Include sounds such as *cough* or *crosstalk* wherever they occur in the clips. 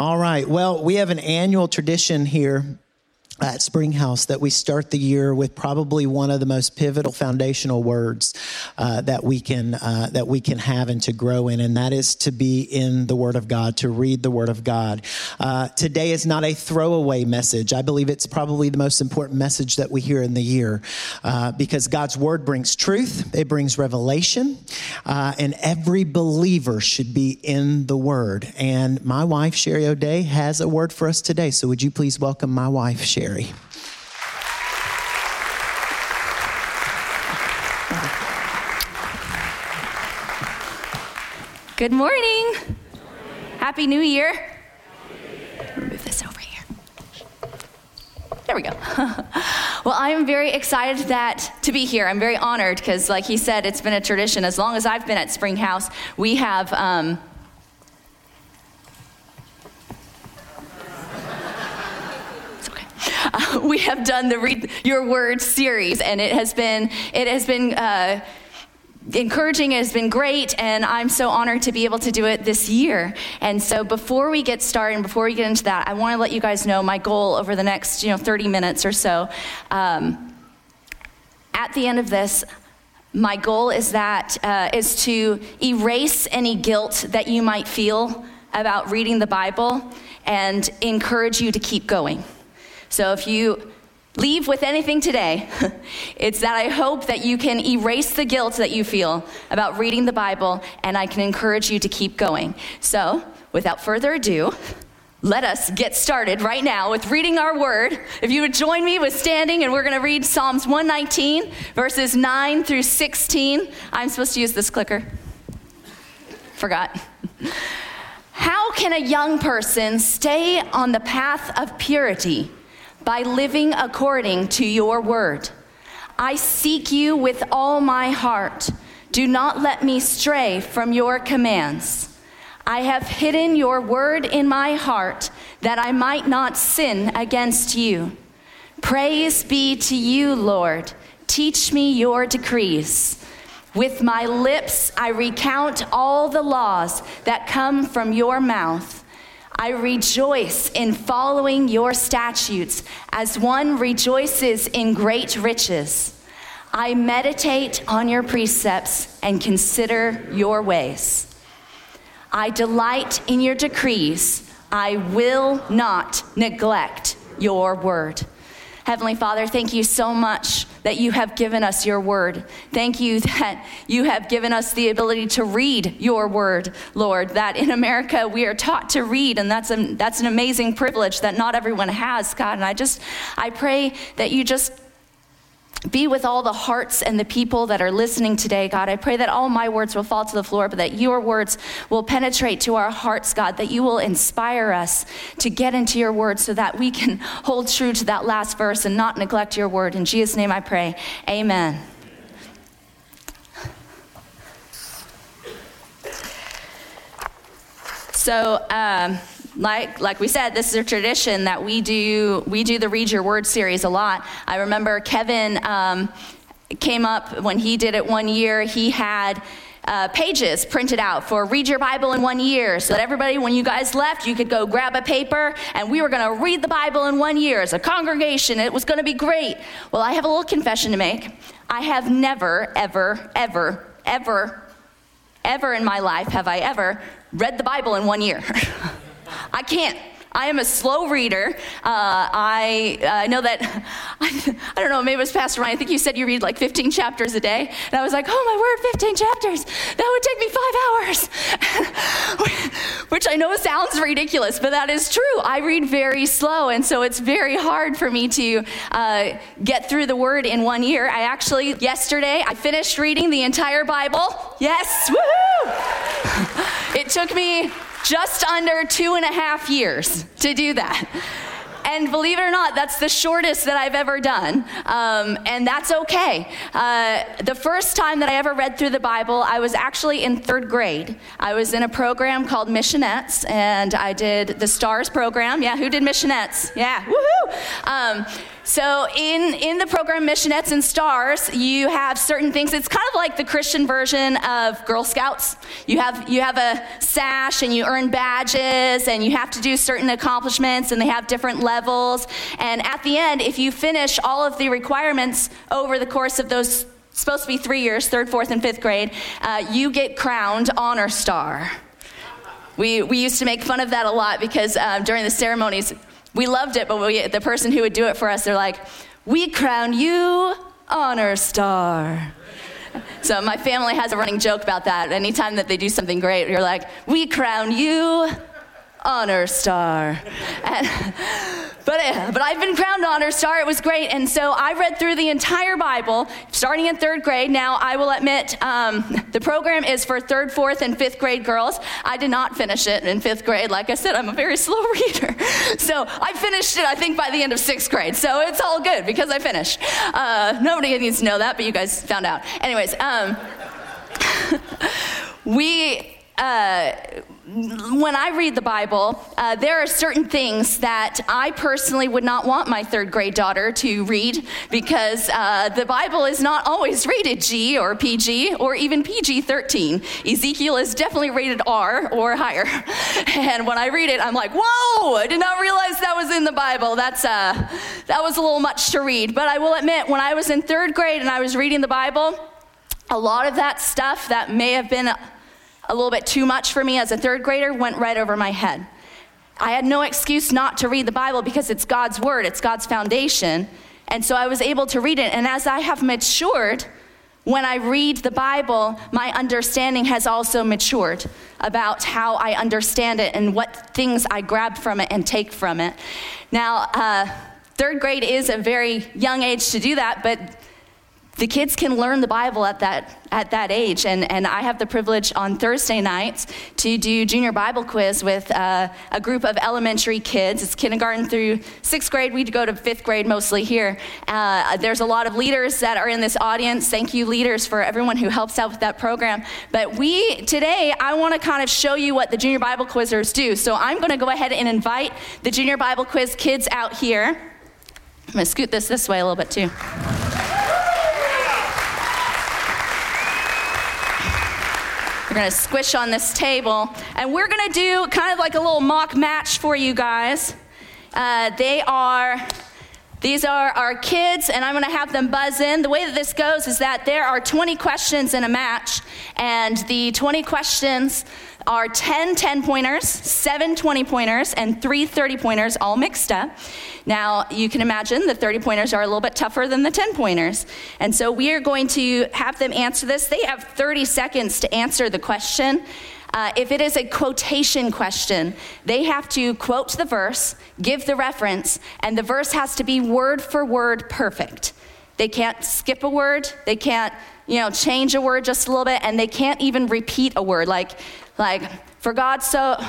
All right. Well, we have an annual tradition here at Springhouse that we start the year with probably one of the most pivotal foundational words uh, that we can uh, that we can have and to grow in, and that is to be in the Word of God, to read the Word of God. Uh, today is not a throwaway message. I believe it's probably the most important message that we hear in the year uh, because God's Word brings truth, it brings revelation, uh, and every believer should be in the Word. And my wife Sherry O'Day has a word for us today. So would you please welcome my wife Sherry? Good morning. Happy New Year. Move this over here. There we go. *laughs* well, I am very excited that to be here. I'm very honored because, like he said, it's been a tradition. As long as I've been at Spring House, we have um, *laughs* we have done the Read Your Word series, and it has been it has been. Uh, encouraging it has been great and i'm so honored to be able to do it this year and so before we get started and before we get into that i want to let you guys know my goal over the next you know 30 minutes or so um, at the end of this my goal is that uh, is to erase any guilt that you might feel about reading the bible and encourage you to keep going so if you leave with anything today, *laughs* it's that I hope that you can erase the guilt that you feel about reading the Bible, and I can encourage you to keep going. So, without further ado, let us get started right now with reading our word. If you would join me with standing, and we're going to read Psalms 119, verses 9 through 16. I'm supposed to use this clicker. Forgot. *laughs* How can a young person stay on the path of purity? By living according to your word. I seek you with all my heart. Do not let me stray from your commands. I have hidden your word in my heart that I might not sin against you. Praise be to you, Lord. Teach me your decrees. With my lips, I recount all the laws that come from your mouth. I rejoice in following your statutes as one rejoices in great riches. I meditate on your precepts and consider your ways. I delight in your decrees. I will not neglect your word. Heavenly Father, thank you so much that you have given us your word. Thank you that you have given us the ability to read your word, Lord. That in America we are taught to read, and that's, a, that's an amazing privilege that not everyone has, God. And I just, I pray that you just be with all the hearts and the people that are listening today, God. I pray that all my words will fall to the floor, but that your words will penetrate to our hearts, God, that you will inspire us to get into your word so that we can *laughs* hold true to that last verse and not neglect your word. In Jesus' name I pray. Amen. So, um, like like we said, this is a tradition that we do. We do the Read Your Word series a lot. I remember Kevin um, came up when he did it one year. He had. Uh, pages printed out for read your Bible in one year so that everybody, when you guys left, you could go grab a paper and we were going to read the Bible in one year as a congregation. It was going to be great. Well, I have a little confession to make. I have never, ever, ever, ever, ever in my life have I ever read the Bible in one year. *laughs* I can't. I am a slow reader. Uh, I uh, know that, I, *laughs* I, don't know, maybe it was Pastor Ryan. I think you said you read like 15 chapters a day. And I was like, oh my word, 15 chapters. That would take me five hours. *laughs* Which I know sounds ridiculous, but that is true. I read very slow. And so it's very hard for me to uh, get through the word in one year. I actually, yesterday, I finished reading the entire Bible. Yes, woohoo! *laughs* It took me just under two and a half years to do that. And believe it or not, that's the shortest that I've ever done. Um, and that's okay. Uh, the first time that I ever read through the Bible, I was actually in third grade. I was in a program called Missionettes, and I did the STARS program. Yeah, who did Missionettes? Yeah, woohoo! Um, So in, in the program Missionettes and Stars, you have certain things. It's kind of like the Christian version of Girl Scouts. You have you have a sash and you earn badges and you have to do certain accomplishments and they have different levels. And at the end, if you finish all of the requirements over the course of those supposed to be three years, third, fourth, and fifth grade, uh, you get crowned honor star. We, we used to make fun of that a lot because uh, during the ceremonies, we loved it, but we, the person who would do it for us, they're like, We crown you honor star. So my family has a running joke about that. Anytime that they do something great, you're like, We crown you honor star. And, but, uh, but I've been crowned honor star. It was great. And so I read through the entire Bible starting in third grade. Now, I will admit um, the program is for third, fourth, and fifth grade girls. I did not finish it in fifth grade. Like I said, I'm a very *laughs* slow reader. So I finished it, I think, by the end of sixth grade. So it's all good because I finished. Uh, nobody needs to know that, but you guys found out. Anyways, um, *laughs* we. Uh, when I read the Bible, uh, there are certain things that I personally would not want my third grade daughter to read because uh, the Bible is not always rated G or PG or even PG 13. Ezekiel is definitely rated R or higher. *laughs* And when I read it, I'm like, whoa, I did not realize that was in the Bible. That's, uh, that was a little much to read. But I will admit, when I was in third grade and I was reading the Bible, a lot of that stuff that may have been a little bit too much for me as a third grader went right over my head. I had no excuse not to read the Bible because it's God's word, it's God's foundation. And so I was able to read it. And as I have matured, when I read the Bible, my understanding has also matured about how I understand it and what things I grab from it and take from it. Now, uh, third grade is a very young age to do that, but the kids can learn the Bible at that, at that age. And, and I have the privilege on Thursday nights to do junior Bible quiz with uh, a group of elementary kids. It's kindergarten through sixth grade. We go to fifth grade mostly here. Uh, there's a lot of leaders that are in this audience. Thank you, leaders, for everyone who helps out with that program. But we, today, I want to kind of show you what the junior Bible quizzers do. So I'm going to go ahead and invite the junior Bible quiz kids out here. I'm going to scoot this this way a little bit too. We're gonna squish on this table, and we're gonna do kind of like a little mock match for you guys. Uh, they are. These are our kids, and I'm going to have them buzz in. The way that this goes is that there are 20 questions in a match, and the 20 questions are 10 10 pointers, 7 20 pointers, and 3 30 pointers all mixed up. Now, you can imagine the 30 pointers are a little bit tougher than the 10 pointers. And so we are going to have them answer this. They have 30 seconds to answer the question. Uh, if it is a quotation question, they have to quote the verse, give the reference, and the verse has to be word for word perfect. They can't skip a word, they can't, you know, change a word just a little bit, and they can't even repeat a word. Like, like, for God so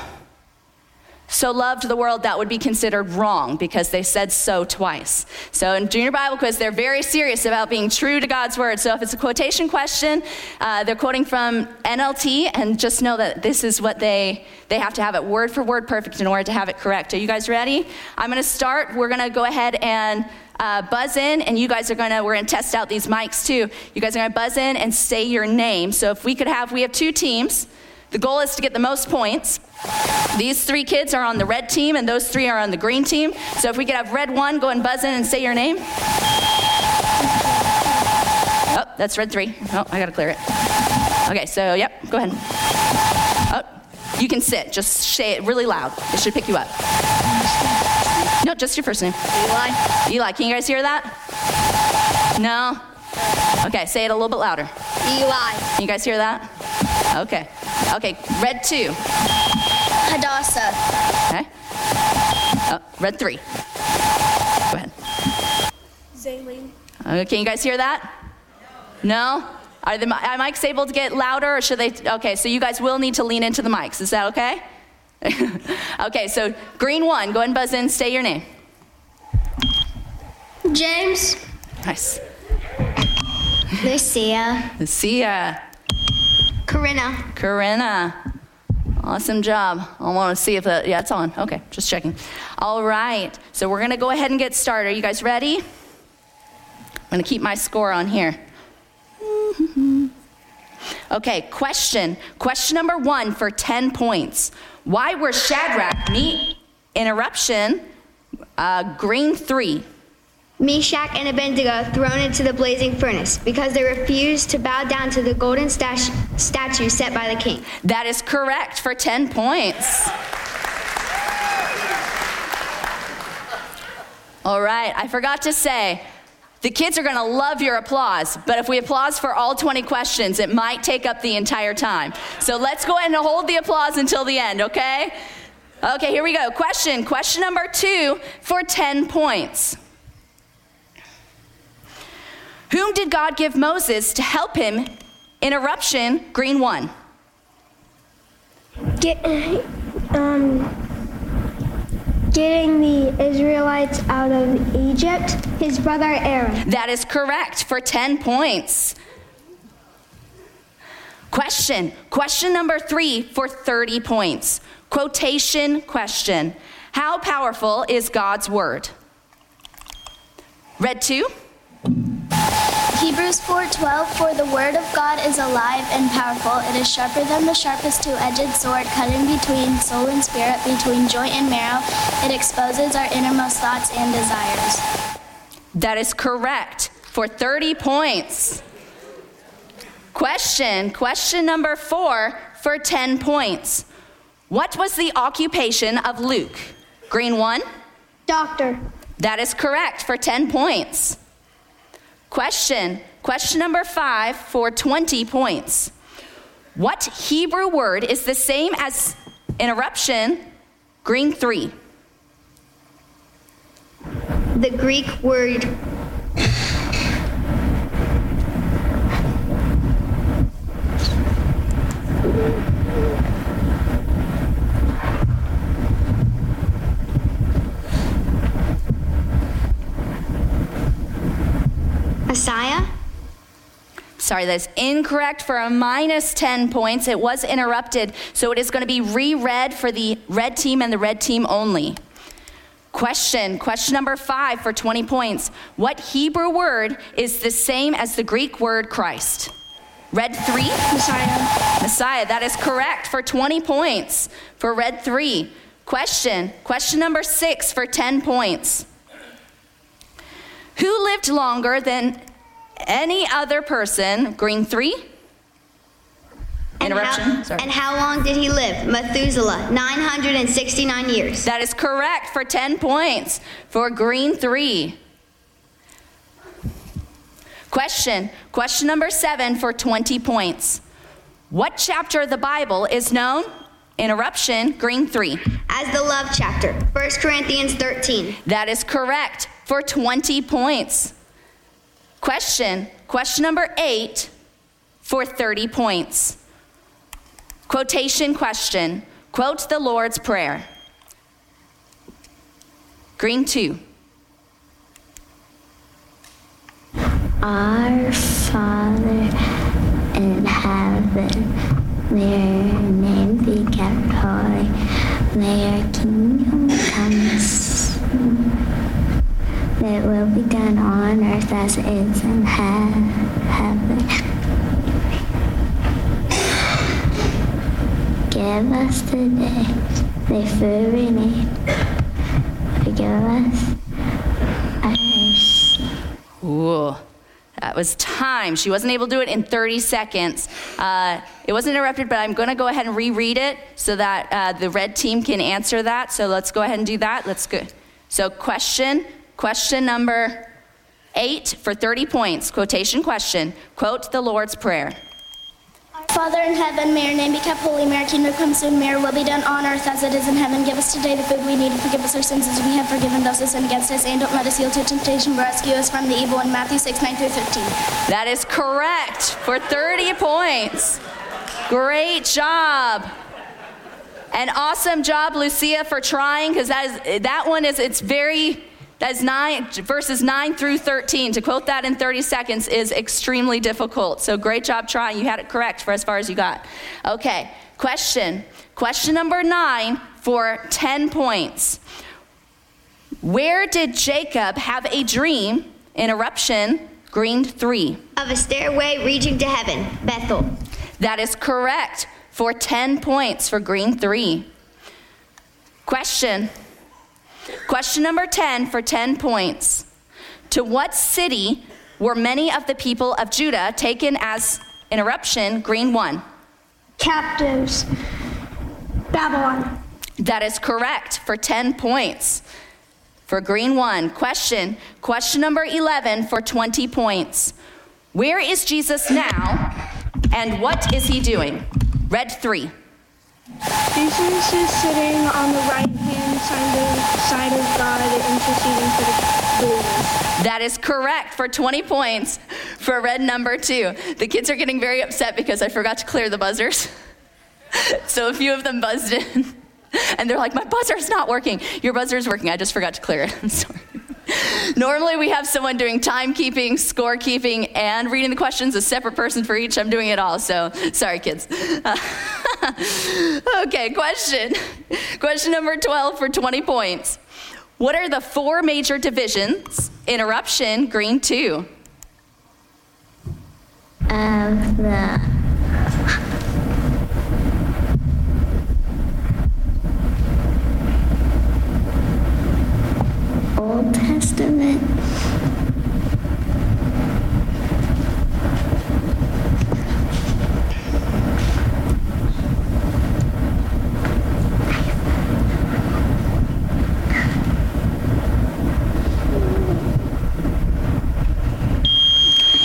so loved the world that would be considered wrong because they said so twice. So in junior Bible quiz, they're very serious about being true to God's word. So if it's a quotation question, uh, they're quoting from NLT, and just know that this is what they they have to have it word for word perfect in order to have it correct. Are you guys ready? I'm going to start. We're going to go ahead and. Uh, buzz in, and you guys are gonna, we're gonna test out these mics too. You guys are gonna buzz in and say your name. So if we could have, we have two teams. The goal is to get the most points. These three kids are on the red team, and those three are on the green team. So if we could have red one, go and buzz in and say your name. Oh, that's red three. Oh, I gotta clear it. Okay, so yep, go ahead. Oh, you can sit. Just say it really loud. It should pick you up. No, just your first name. Eli. Eli, can you guys hear that? No? Okay, say it a little bit louder. Eli. Can you guys hear that? Okay. Okay, red two. Hadassah. Okay. Oh, red three. Go ahead. Zaylene. Okay, can you guys hear that? No? no? Are the are mics able to get louder or should they? Okay, so you guys will need to lean into the mics. Is that okay? *laughs* okay, so green one, go ahead and buzz in, say your name. James. Nice. Lucia. Sia, Corinna. Corinna. Awesome job. I want to see if that, yeah, it's on. Okay, just checking. All right, so we're going to go ahead and get started. Are you guys ready? I'm going to keep my score on here. *laughs* Okay, question. Question number one for 10 points. Why were Shadrach, meat interruption, uh, green three? Meshach and Abednego thrown into the blazing furnace because they refused to bow down to the golden statue set by the king. That is correct for 10 points. All right, I forgot to say, the kids are going to love your applause, but if we applause for all 20 questions, it might take up the entire time. So let's go ahead and hold the applause until the end, okay? Okay, here we go. Question, question number two for 10 points. Whom did God give Moses to help him? in Interruption, green one. Get, um, getting the Israelites out of Egypt, his brother Aaron. That is correct for 10 points. Question, question number three for 30 points. Quotation question How powerful is God's word? Red two. Hebrews 4:12 For the word of God is alive and powerful. It is sharper than the sharpest two-edged sword, cutting between soul and spirit, between joint and marrow. It exposes our innermost thoughts and desires. That is correct for 30 points. Question, question number four for 10 points. What was the occupation of Luke? Green one. Doctor. That is correct for 10 points. Question, question number five for 20 points. What Hebrew word is the same as interruption? Green three. The Greek word Messiah? Sorry, that's incorrect for a minus 10 points. It was interrupted, so it is going to be reread for the red team and the red team only. Question, question number five for 20 points. What Hebrew word is the same as the Greek word Christ? Red three? Messiah. Messiah, that is correct for 20 points for red three. Question, question number six for 10 points. Who lived longer than any other person? Green three? And Interruption? how, Sorry. and how long did he live? Methuselah, 969 years. That is correct for 10 points for green three. Question, question number seven for 20 points. What chapter of the Bible is known? Interruption, green three. As the love chapter, 1 Corinthians 13. That is correct for 20 points. Question, question number eight for 30 points. Quotation question. Quote the Lord's Prayer. Green two. Our Father in heaven, may your name be kept holy. May your kingdom It will be done on earth as it is in heaven. Give us today the food we need. Forgive us. Ooh, that was time. She wasn't able to do it in 30 seconds. Uh, it wasn't interrupted, but I'm going to go ahead and reread it so that uh, the red team can answer that. So let's go ahead and do that. Let's go. So, question, question number eight for 30 points. Quotation question. Quote the Lord's Prayer. Father in heaven, may your name be kept holy. May your kingdom come soon. May your will be done on earth as it is in heaven. Give us today the food we need and forgive us our sins as we have forgiven those who sin against us. And don't let us yield to temptation, but rescue us from the evil. In Matthew 6, 9 through 15. That is correct for 30 points. Great job. An awesome job, Lucia, for trying, because that, is, that one is, it's very That is nine, verses 9 through 13. To quote that in 30 seconds is extremely difficult. So great job trying. You had it correct for as far as you got. Okay, question. Question number nine for 10 points. Where did Jacob have a dream? Interruption, green three. Of a stairway reaching to heaven, Bethel. That is correct for 10 points for green three. Question. Question number 10 for 10 points. To what city were many of the people of Judah taken as interruption? Green one. Captives. Babylon. That is correct for 10 points. For green one. Question. Question number 11 for 20 points. Where is Jesus now and what is he doing? Red three. Jesus is sitting on the right hand side of God, interceding for the believers. That is correct for 20 points for red number two. The kids are getting very upset because I forgot to clear the buzzers. *laughs* so a few of them buzzed in. *laughs* And they're like, my buzzer's not working. Your buzzer is working. I just forgot to clear it. *laughs* I'm sorry. *laughs* Normally, we have someone doing timekeeping, scorekeeping, and reading the questions, a separate person for each. I'm doing it all, so sorry, kids. Uh, *laughs* okay, question. Question number 12 for 20 points. What are the four major divisions? Interruption, green two. Of the Old Testament.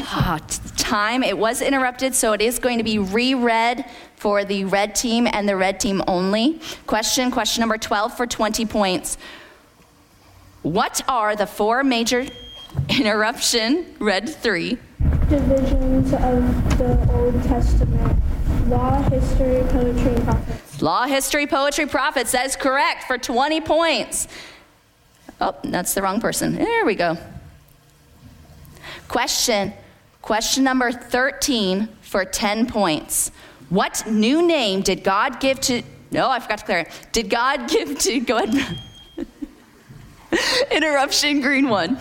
Ah, t- time. It was interrupted, so it is going to be reread for the red team and the red team only. Question, question number 12 for 20 points. What are the four major interruption, red three, Divisions of the Old Testament law, history, poetry, and prophets. law, history, poetry, prophets? That is correct for 20 points. Oh, that's the wrong person. There we go. Question, question number 13 for 10 points. What new name did God give to, no, I forgot to clear it. Did God *laughs* give to, go ahead. *laughs* Interruption, green one.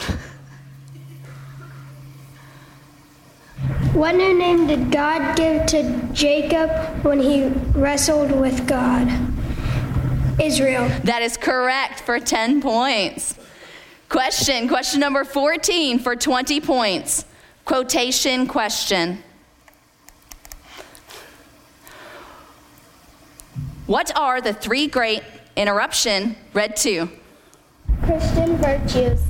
What new name did God give to Jacob when he wrestled with God? Israel. That is correct for 10 points. Question, question number 14 for 20 points. Quotation question. What are the three great interruption red two? Christian virtues.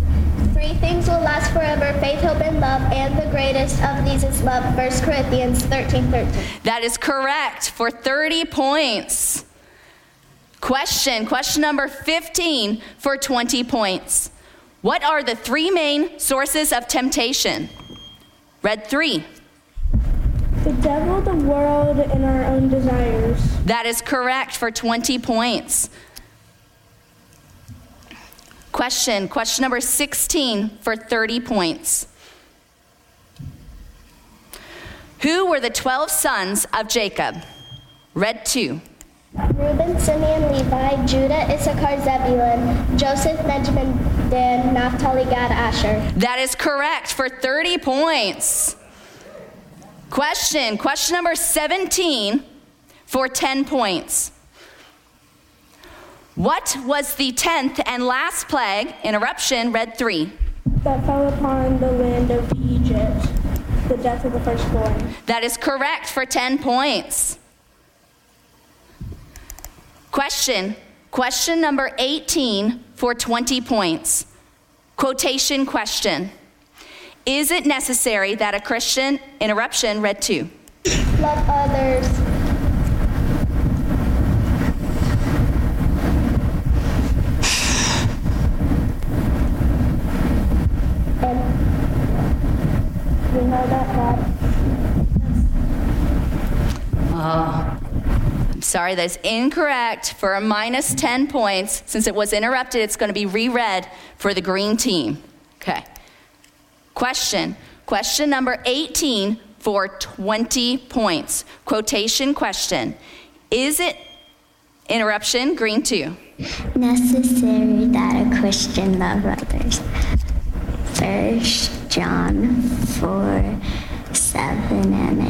Three things will last forever faith, hope, and love, and the greatest of these is love. 1 Corinthians 13 13. That is correct for 30 points. Question, question number 15 for 20 points. What are the three main sources of temptation? Red three. The devil, the world, and our own desires. That is correct for 20 points. Question, question number 16 for 30 points. Who were the 12 sons of Jacob? Red 2. Reuben, Simeon, Levi, Judah, Issachar, Zebulun, Joseph, Benjamin, Dan, Naphtali, Gad, Asher. That is correct for 30 points. Question, question number 17 for 10 points. What was the 10th and last plague? Interruption, red 3. That fell upon the land of Egypt, the death of the firstborn. That is correct for 10 points. Question. Question number 18 for 20 points. Quotation question. Is it necessary that a Christian, interruption, red two. Love others. And we know that God I'm so Sorry, that is incorrect for a minus 10 points. Since it was interrupted, it's going to be reread for the green team. Okay. Question. Question number 18 for 20 points. Quotation question. Is it interruption, green 2? Necessary that a Christian love others. First John 4 7 and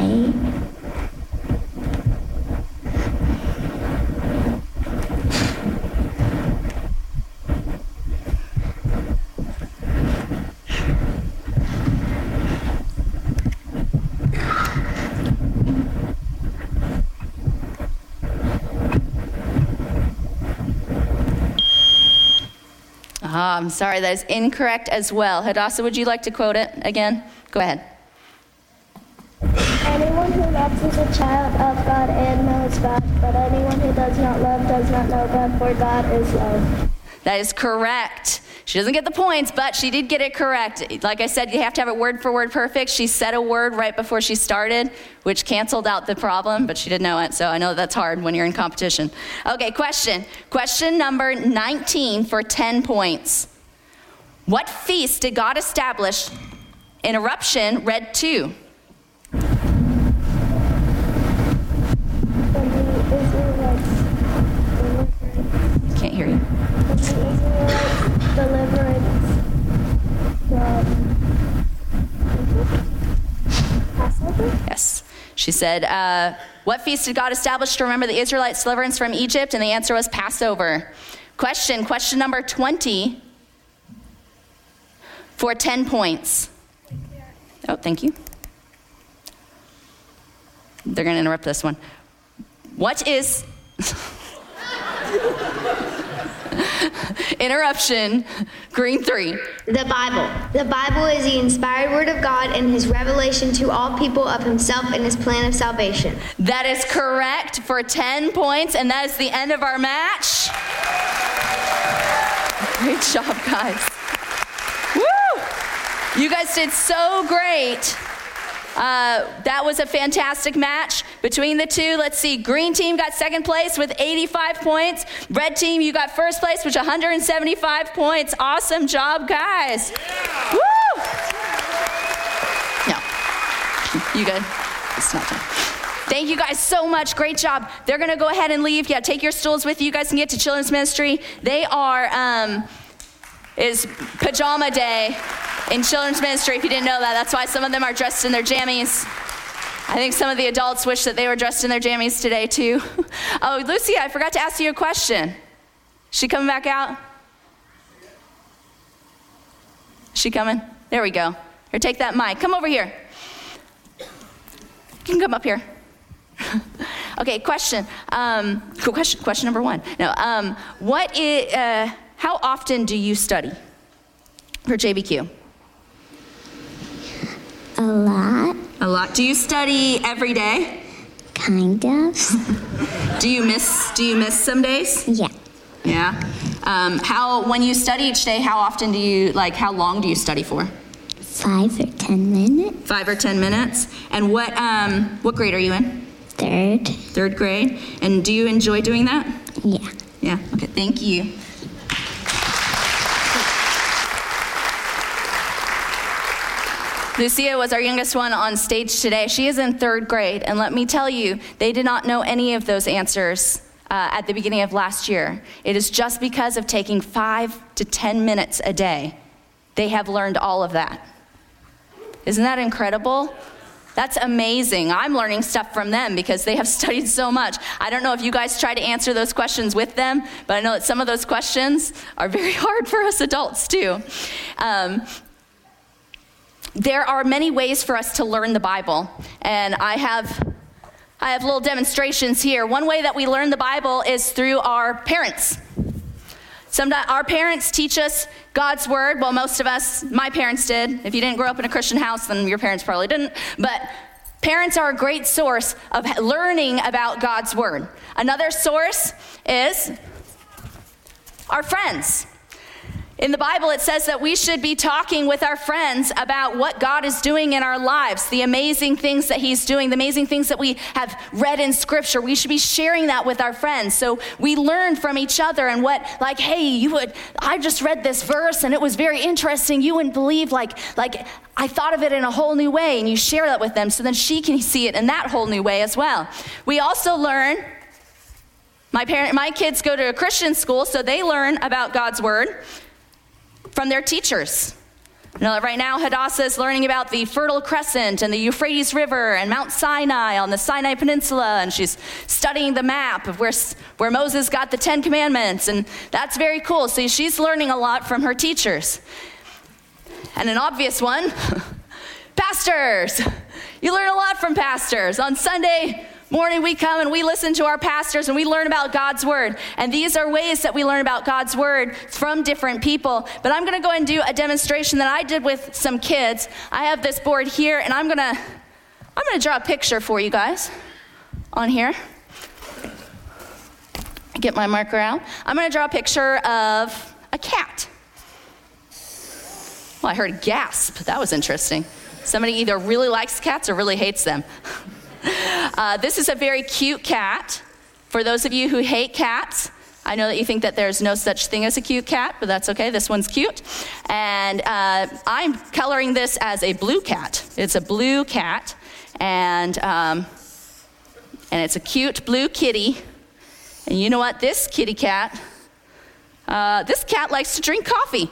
Ah, I'm sorry, that is incorrect as well. Hadassah, would you like to quote it again? Go ahead. Anyone who loves is a child of God and knows God, but anyone who does not love does not know God, for God is love. That is correct. She doesn't get the points, but she did get it correct. Like I said, you have to have it word for word perfect. She said a word right before she started, which canceled out the problem, but she didn't know it. So I know that's hard when you're in competition. Okay, question. Question number 19 for 10 points. What feast did God establish? Interruption, red 2. When the Israelites Can't hear you. when the Israelites deliverance from Passover? Yes. She said, uh, What feast did God establish to remember the Israelites' deliverance from Egypt? And the answer was Passover. Question, question number 20 for 10 points. Oh, thank you. They're going to interrupt this one. What is. *laughs* *laughs* Interruption, green three. The Bible. The Bible is the inspired word of God and his revelation to all people of himself and his plan of salvation. That is correct for 10 points, and that is the end of our match. Great job, guys. Woo! You guys did so great. Uh, that was a fantastic match between the two. Let's see. Green team got second place with 85 points. Red team, you got first place with 175 points. Awesome job, guys. Woo! No. You good? It's not done. Thank you guys so much. Great job. They're going to go ahead and leave. Yeah, take your stools with you. You guys can get to children's ministry. They are, um, is pajama day in children's ministry if you didn't know that. That's why some of them are dressed in their jammies. I think some of the adults wish that they were dressed in their jammies today, too. *laughs* oh, Lucy, I forgot to ask you a question. She coming back out? She coming? There we go. Here, take that mic. Come over here. You can come up here. *laughs* okay, question. Um, question. Question number one. No. Um, what is? Uh, how often do you study for JBQ? A lot, A lot. Do you study every day? kind of. *laughs* Do you miss? Do you miss some days? Yeah. Yeah. Um, how? When you study each day, how often do you like? How long do you study for? Five or ten minutes. Five or ten minutes. And what? Um, what grade are you in? Third. Third grade. And do you enjoy doing that? Yeah. Yeah. Okay. Thank you. Lucia was our youngest one on stage today. She is in third grade, and let me tell you, they did not know any of those answers uh, at the beginning of last year. It is just because of taking five to 10 minutes a day. They have learned all of that. Isn't that incredible? That's amazing. I'm learning stuff from them because they have *laughs* studied so much. I don't know if you guys try to answer those questions with them, but I know that some of those questions are very *laughs* hard for us adults too. Um, there are many ways for us to learn the Bible, and I have I have little demonstrations here. One way that we learn the Bible is through our parents. Sometimes our parents teach us God's word. Well, most of us, my parents did. If you didn't grow up in a Christian house, then your parents probably didn't. But parents are a great source of learning about God's word. Another source is our friends. In the Bible, it says that we should be talking with our friends about what God is doing in our lives, the amazing things that He's doing, the amazing things that we have read in Scripture. We should be sharing that with our friends. So we learn from each other and what, like, hey, you would, I just read this verse and it was very interesting. You wouldn't believe, like, like, I thought of it in a whole new way, and you share that with them so then she can see it in that whole new way as well. We also learn my parent, my kids go to a Christian school, so they learn about God's word from their teachers. You know, right now, Hadassah is learning about the Fertile Crescent and the Euphrates River and Mount Sinai on the Sinai Peninsula, and she's studying the map of where, where Moses got the Ten Commandments, and that's very cool. So she's learning a lot from her teachers. And an obvious one *laughs* pastors. You learn a lot from pastors. On Sunday, morning we come and we listen to our pastors and we learn about God's word. And these are ways that we learn about God's word from different people. But I'm going to go and do a demonstration that I did with some kids. I have this board here and I'm going to I'm going to draw a picture for you guys on here. Get my marker out. I'm going to draw a picture of a cat. Well, I heard a gasp. That was interesting. Somebody either really likes cats or really hates them. *laughs* *laughs* Uh, this is a very cute cat. For those of you who hate cats, I know that you think that there's no such thing as a cute cat, but that's okay. This one's cute. And uh, I'm coloring this as a blue cat. It's a blue cat, and, um, and it's a cute blue kitty. And you know what? This kitty cat, uh, this cat likes to drink coffee.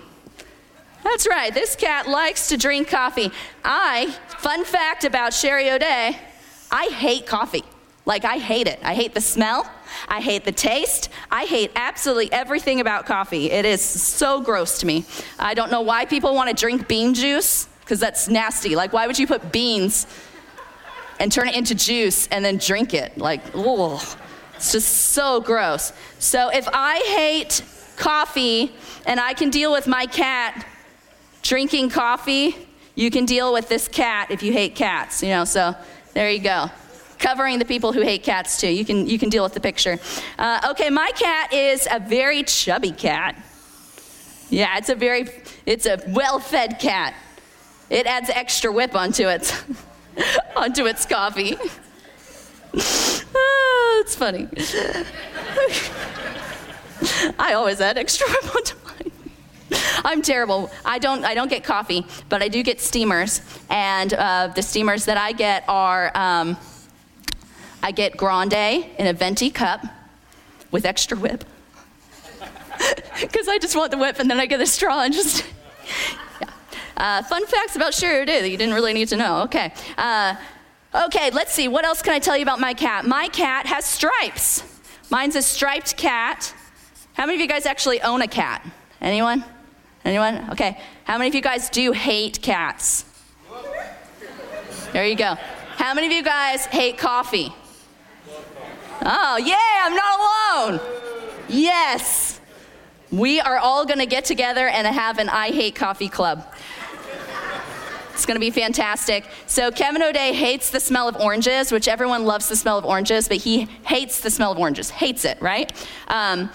That's right, this cat likes to drink coffee. I, fun fact about Sherry O'Day, I hate coffee. Like, I hate it. I hate the smell. I hate the taste. I hate absolutely everything about coffee. It is so gross to me. I don't know why people want to drink bean juice, because that's nasty. Like, why would you put beans and turn it into juice and then drink it? Like, ugh. It's just so gross. So, if I hate coffee and I can deal with my cat drinking coffee, you can deal with this cat if you hate cats, you know, so there you go. Covering the people who hate cats too. You can, you can deal with the picture. Uh, okay, my cat is a very chubby cat. Yeah, it's a very, it's a well-fed cat. It adds extra whip onto its, *laughs* onto its coffee. oh, *laughs* it's funny. *laughs* I always add extra whip onto. *laughs* I'm terrible. I don't, I don't get coffee, but I do get steamers. And uh, the steamers that I get are um, I get grande in a venti cup with extra whip. *laughs* Because I just want the whip and then I get a straw and just. *laughs* yeah. Uh, fun facts about Sherry that you didn't really need to know. Okay. Uh, okay, let's see. What else can I tell you about my cat? My cat has stripes. Mine's a striped cat. How many of you guys actually own a cat? Anyone? Anyone? Okay. How many of you guys do hate cats? There you go. How many of you guys hate coffee? Oh, yeah, I'm not alone. Yes. We are all going to get together and have an I Hate Coffee Club. It's going to be fantastic. So, Kevin O'Day hates the smell of oranges, which everyone loves the smell of oranges, but he hates the smell of oranges. Hates it, right? Um,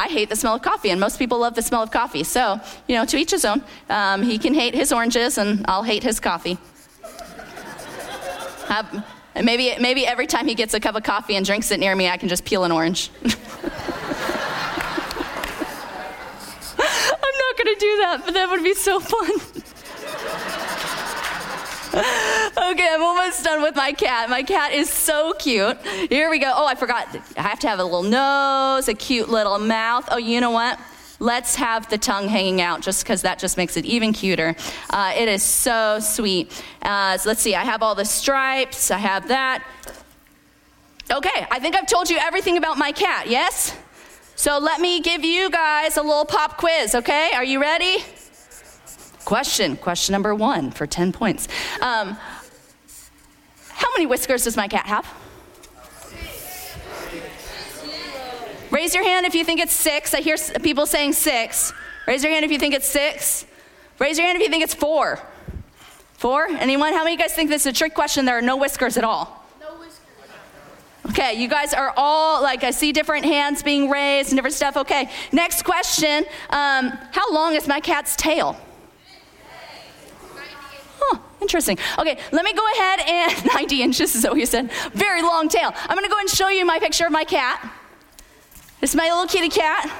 I hate the smell of coffee, and most people love the smell of coffee. So, you know, to each his own. Um, he can hate his oranges, and I'll hate his coffee. Have, maybe, maybe every time he gets a cup of coffee and drinks it near me, I can just peel an orange. *laughs* I'm not going to do that, but that would be so fun. *laughs* okay, I'm almost done with my cat. My cat is so cute. Here we go. Oh, I forgot. I have to have a little nose, a cute little mouth. Oh, you know what? Let's have the tongue hanging out just because that just makes it even cuter. Uh, it is so sweet. Uh, so let's see. I have all the stripes. I have that. Okay, I think I've told you everything about my cat, yes? So let me give you guys a little pop quiz, okay? Are you ready? Question, question number one for 10 points. Um, how many whiskers does my cat have? Raise your hand if you think it's six. I hear people saying six. Raise your hand if you think it's six. Raise your hand if you think it's four. Four? Anyone? How many of you guys think this is a trick question? There are no whiskers at all. No whiskers. Okay, you guys are all like, I see different hands being raised and different stuff. Okay, next question um, How long is my cat's tail? Huh, interesting. Okay, let me go ahead and *laughs* 90 inches is what you said. Very long tail. I'm gonna go and show you my picture of my cat. This is my little kitty cat.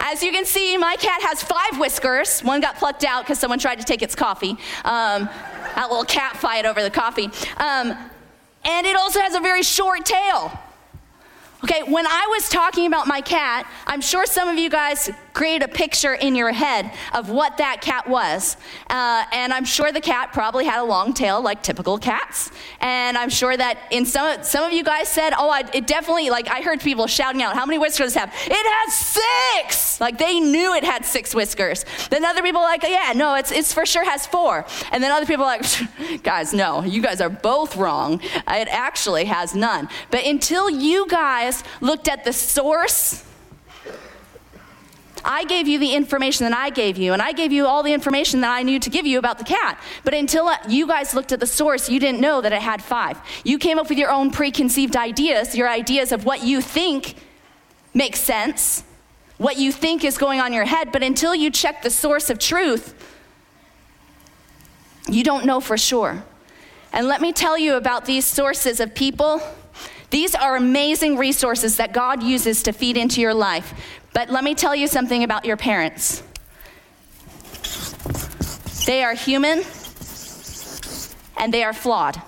As you can see, my cat has five whiskers. One got plucked out because someone tried to take its coffee. Um, that little cat fight over the coffee. Um, and it also has a very short tail. Okay, when I was talking about my cat, I'm sure some of you guys create a picture in your head of what that cat was. Uh, and I'm sure the cat probably had a long tail like typical cats. And I'm sure that in some, some of you guys said, oh, I, it definitely, like I heard people shouting out, how many whiskers does it have? It has six! Like they knew it had six whiskers. Then other people like, yeah, no, it's, it's for sure has four. And then other people like, *laughs* guys, no, you guys are both wrong. It actually has none. But until you guys looked at the source. I gave you the information that I gave you, and I gave you all the information that I knew to give you about the cat. But until you guys looked at the source, you didn't know that it had five. You came up with your own preconceived ideas, your ideas of what you think makes sense, what you think is going on in your head. But until you check the source of truth, you don't know for sure. And let me tell you about these sources of people these are amazing resources that God uses to feed into your life. But let me tell you something about your parents. They are human and they are flawed.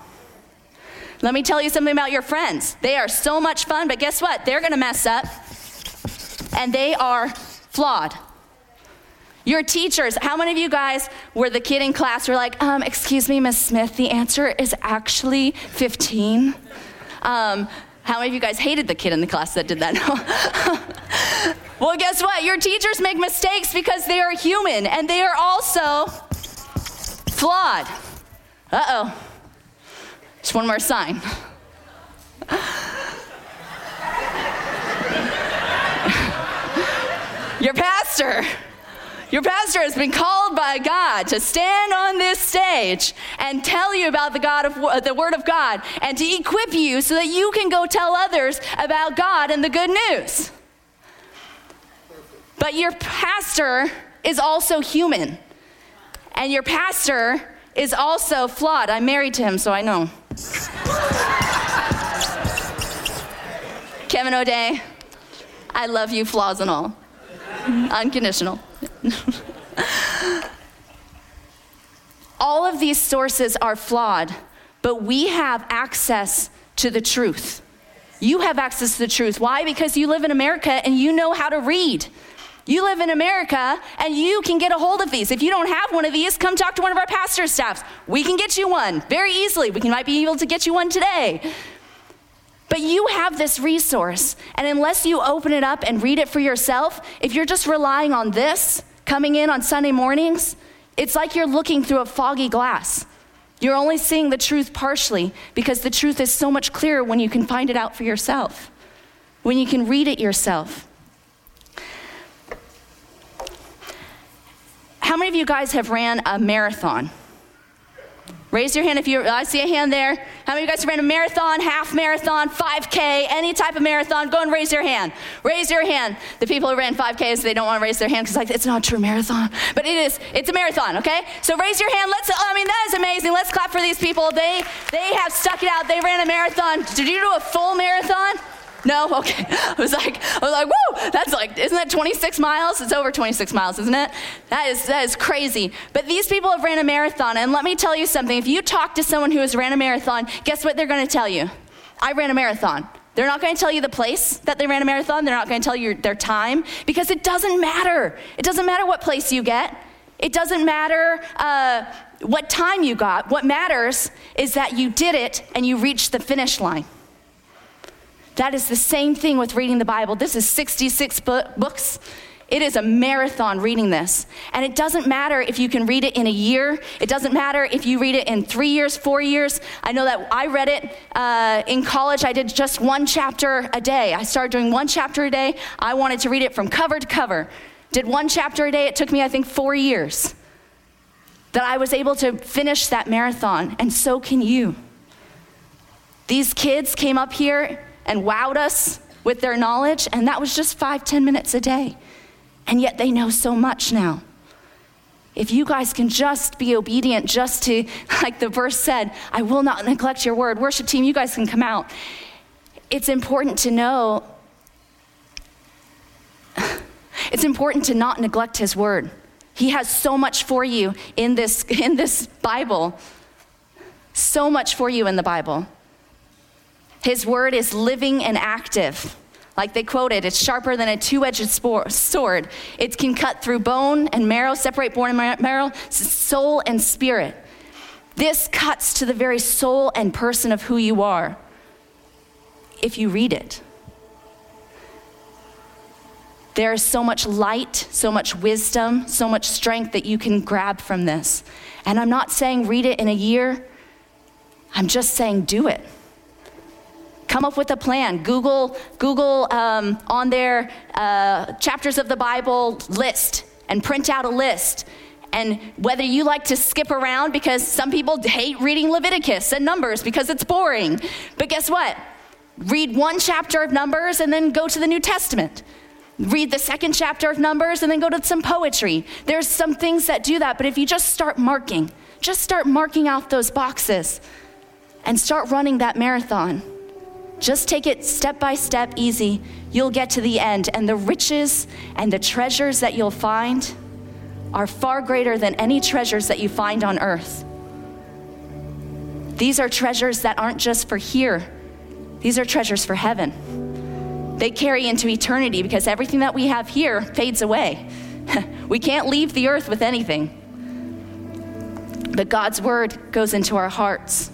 Let me tell you something about your friends. They are so much fun, but guess what? They're going to mess up and they are flawed. Your teachers, how many of you guys were the kid in class who were like, um, excuse me, Miss Smith, the answer is actually 15? Um, how many of you guys hated the kid in the class that did that? *laughs* well, guess what? Your teachers make mistakes because they are human and they are also flawed. Uh oh. Just one more sign. *laughs* Your pastor your pastor has been called by God to stand on this stage and tell you about the God of uh, the Word of God and to equip you so that you can go tell others about God and the good news. But your pastor is also human, and your pastor is also flawed. I'm married to him, so I know. Kevin O'Day, I love you, flaws and all. Unconditional. *laughs* All of these sources are flawed, but we have access to the truth. You have access to the truth. Why? Because you live in America and you know how to read. You live in America and you can get a hold of these. If you don't have one of these, come talk to one of our pastor staffs. We can get you one very easily. We can, might be able to get you one today. But you have this resource, and unless you open it up and read it for yourself, if you're just relying on this coming in on Sunday mornings, it's like you're looking through a foggy glass. You're only seeing the truth partially because the truth is so much clearer when you can find it out for yourself, when you can read it yourself. How many of you guys have ran a marathon? Raise your hand if you, I see a hand there. How many of you guys ran a marathon, half marathon, 5K, any type of marathon? Go and raise your hand. Raise your hand. The people who ran 5Ks, they don't want to raise their hand because like, it's not a true marathon. But it is, it's a marathon, okay? So raise your hand. Let's, I mean, that is amazing. Let's clap for these people. They, they have stuck it out. They ran a marathon. Did you do a full marathon? No? Okay. *laughs* I was like, I was like, whoa, that's like, isn't that 26 miles? It's over 26 miles, isn't it? That is, that is crazy. But these people have ran a marathon, and let me tell you something. If you talk to someone who has ran a marathon, guess what they're going to tell you? I ran a marathon. They're not going to tell you the place that they ran a marathon. They're not going to tell you their time because it doesn't matter. It doesn't matter what place you get. It doesn't matter uh, what time you got. What matters is that you did it and you reached the finish line. That is the same thing with reading the Bible. This is 66 books. It is a marathon reading this. And it doesn't matter if you can read it in a year. It doesn't matter if you read it in three years, four years. I know that I read it uh, in college. I did just one chapter a day. I started doing one chapter a day. I wanted to read it from cover to cover. Did one chapter a day. It took me, I think, four years that I was able to finish that marathon. And so can you. These kids came up here and wowed us with their knowledge, and that was just five, ten minutes a day. And yet they know so much now. If you guys can just be obedient, just to, *laughs* like the verse said, I will not neglect your word. Worship team, you guys can come out. It's important to know, *laughs* it's important to not neglect his word. He has so much for you in this, *laughs* in this Bible. So much for you in the Bible. His word is living and active. Like they quoted, it's sharper than a two edged sword. It can cut through bone and marrow, separate bone and marrow, soul and spirit. This cuts to the very soul and person of who you are if you read it. There is so much light, so much wisdom, so much strength that you can grab from this. And I'm not saying read it in a year, I'm just saying do it. Come up with a plan. Google, Google um, on their uh, chapters of the Bible list and print out a list. And whether you like to skip around, because some people hate reading Leviticus and Numbers because it's boring. But guess what? Read one chapter of Numbers and then go to the New Testament. Read the second chapter of Numbers and then go to some poetry. There's some things that do that, but if you just start marking, just start marking out those boxes and start running that marathon just take it step by step, easy. You'll get to the end, and the riches and the treasures that you'll find are far greater than any treasures that you find on earth. These are treasures that aren't just for here, these are treasures for heaven. They carry into eternity because everything that we have here fades away. *laughs* we can't leave the earth with anything. But God's word goes into our hearts.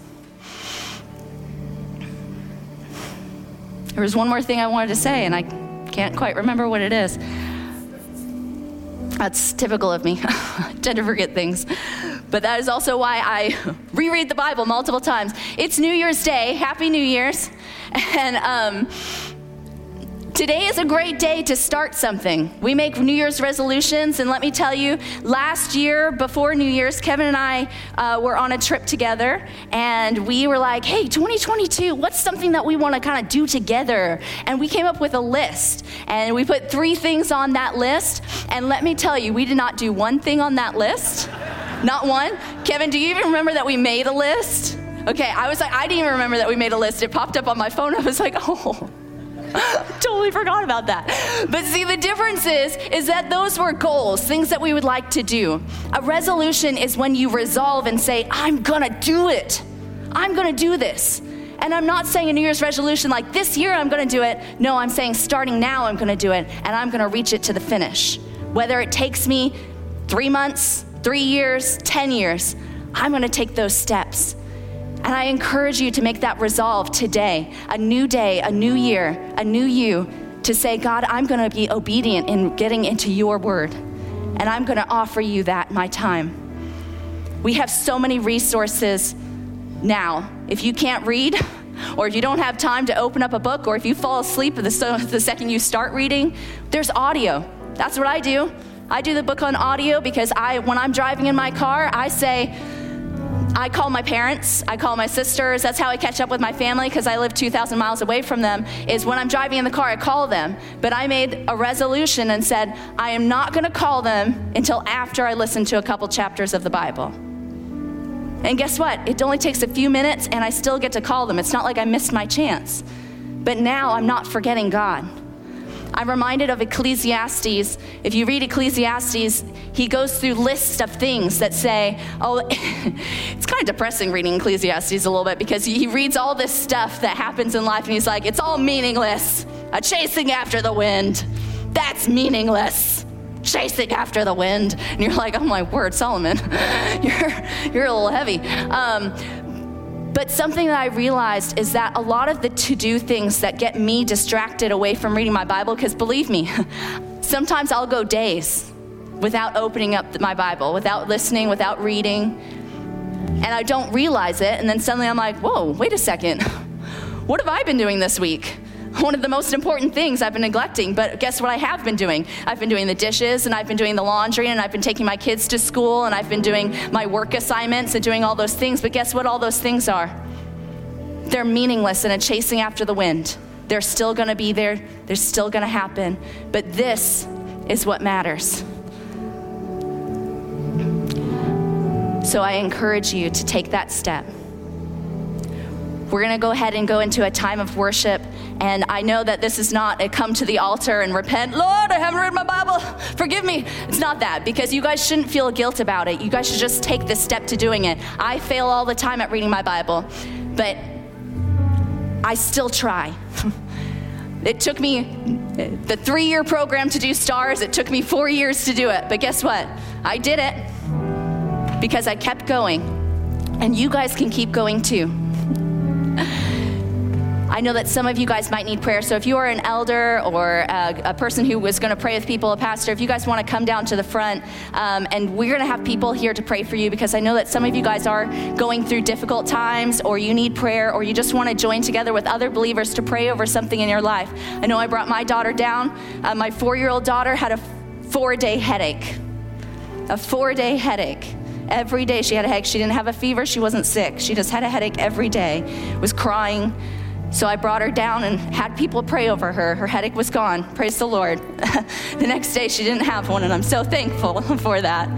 There was one more thing I wanted to say, and I can't quite remember what it is. That's typical of me. I *laughs* tend to forget things. But that is also why I *laughs* reread the Bible multiple times. It's New Year's Day. Happy New Year's. *laughs* And um, Today is a great day to start something. We make New Year's resolutions, and let me tell you, last year before New Year's, Kevin and I uh, were on a trip together, and we were like, hey, 2022, what's something that we want to kind of do together? And we came up with a list, and we put three things on that list, and let me tell you, we did not do one thing on that list. Not one. Kevin, do you even remember that we made a list? Okay, I was like, I didn't even remember that we made a list. It popped up on my phone. *laughs* I was like, oh. *laughs* totally forgot about that. But see, the difference is, is that those were goals, things that we would like to do. A resolution is when you resolve and say, I'm gonna do it. I'm gonna do this. And I'm not saying a New Year's resolution like this year I'm gonna do it. No, I'm saying starting now I'm gonna do it and I'm gonna reach it to the finish. Whether it takes me three months, three years, 10 years, I'm gonna take those steps. And I encourage you to make that resolve today a new day, a new year, a new you to say, God, I'm going to be obedient in getting into your word. And I'm going to offer you that, my time. We have so many resources now. If you can't read, or if you don't have time to open up a book, or if you fall asleep the, the second you start reading, there's audio. That's what I do. I do the book on audio because I, when I'm driving in my car, I say, I call my parents, I call my sisters. That's how I catch up with my family because I live 2,000 miles away from them. Is when I'm driving in the car, I call them. But I made a resolution and said, I am not going to call them until after I listen to a couple chapters of the Bible. And guess what? It only takes a few minutes and I still get to call them. It's not like I missed my chance. But now I'm not forgetting God. I'm reminded of Ecclesiastes. If you read Ecclesiastes, he goes through lists of things that say, oh, *laughs* it's kind of depressing reading Ecclesiastes a little bit because he reads all this stuff that happens in life and he's like, it's all meaningless. A chasing after the wind. That's meaningless. Chasing after the wind. And you're like, oh my word, Solomon, *laughs* you're, you're a little heavy. Um, but something that I realized is that a lot of the to do things that get me distracted away from reading my Bible, because believe me, *laughs* sometimes I'll go days without opening up my Bible, without listening, without reading, and I don't realize it. And then suddenly I'm like, whoa, wait a second. *laughs* What have I been doing this week? *laughs* one of the most important things I've been neglecting. But guess what I have been doing? I've been doing the dishes and I've been doing the laundry and I've been taking my kids to school and I've been doing my work assignments and doing all those things. But guess what all those things are? they're meaningless and a chasing after the wind. They're still going to be there, they're still going to happen. But this is what matters. So I encourage you to take that step. We're going to go ahead and go into a time of worship. And I know that this is not a come to the altar and repent, Lord, I haven't read my Bible, forgive me. It's not that because you guys shouldn't feel guilt about it. You guys should just take this step to doing it. I fail all the time at reading my Bible, but I still try. *laughs* It took me the three year program to do stars, it took me four years to do it. But guess what? I did it because I kept going. And you guys can keep going too. I know that some of you guys might need prayer. So if you are an elder or a, a person who was going to pray with people, a pastor, if you guys want to come down to the front, um, and we're going to have people here to pray for you because I know that some of you guys are going through difficult times, or you need prayer, or you just want to join together with other believers to pray over something in your life. I know I brought my daughter down. Uh, my four year old daughter had a four day headache. A four day headache. Every day she had a headache. She didn't have a fever. She wasn't sick. She just had a headache every day. Was crying. So I brought her down and had people pray over her. Her headache was gone. Praise the Lord. *laughs* the next day she didn't have one, and I'm so thankful *laughs* for that.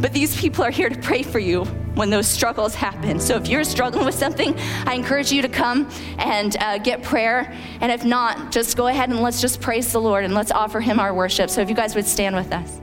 But these people are here to pray for you when those struggles happen. So if you're struggling with something, I encourage you to come and uh, get prayer. And if not, just go ahead and let's just praise the Lord and let's offer Him our worship. So if you guys would stand with us.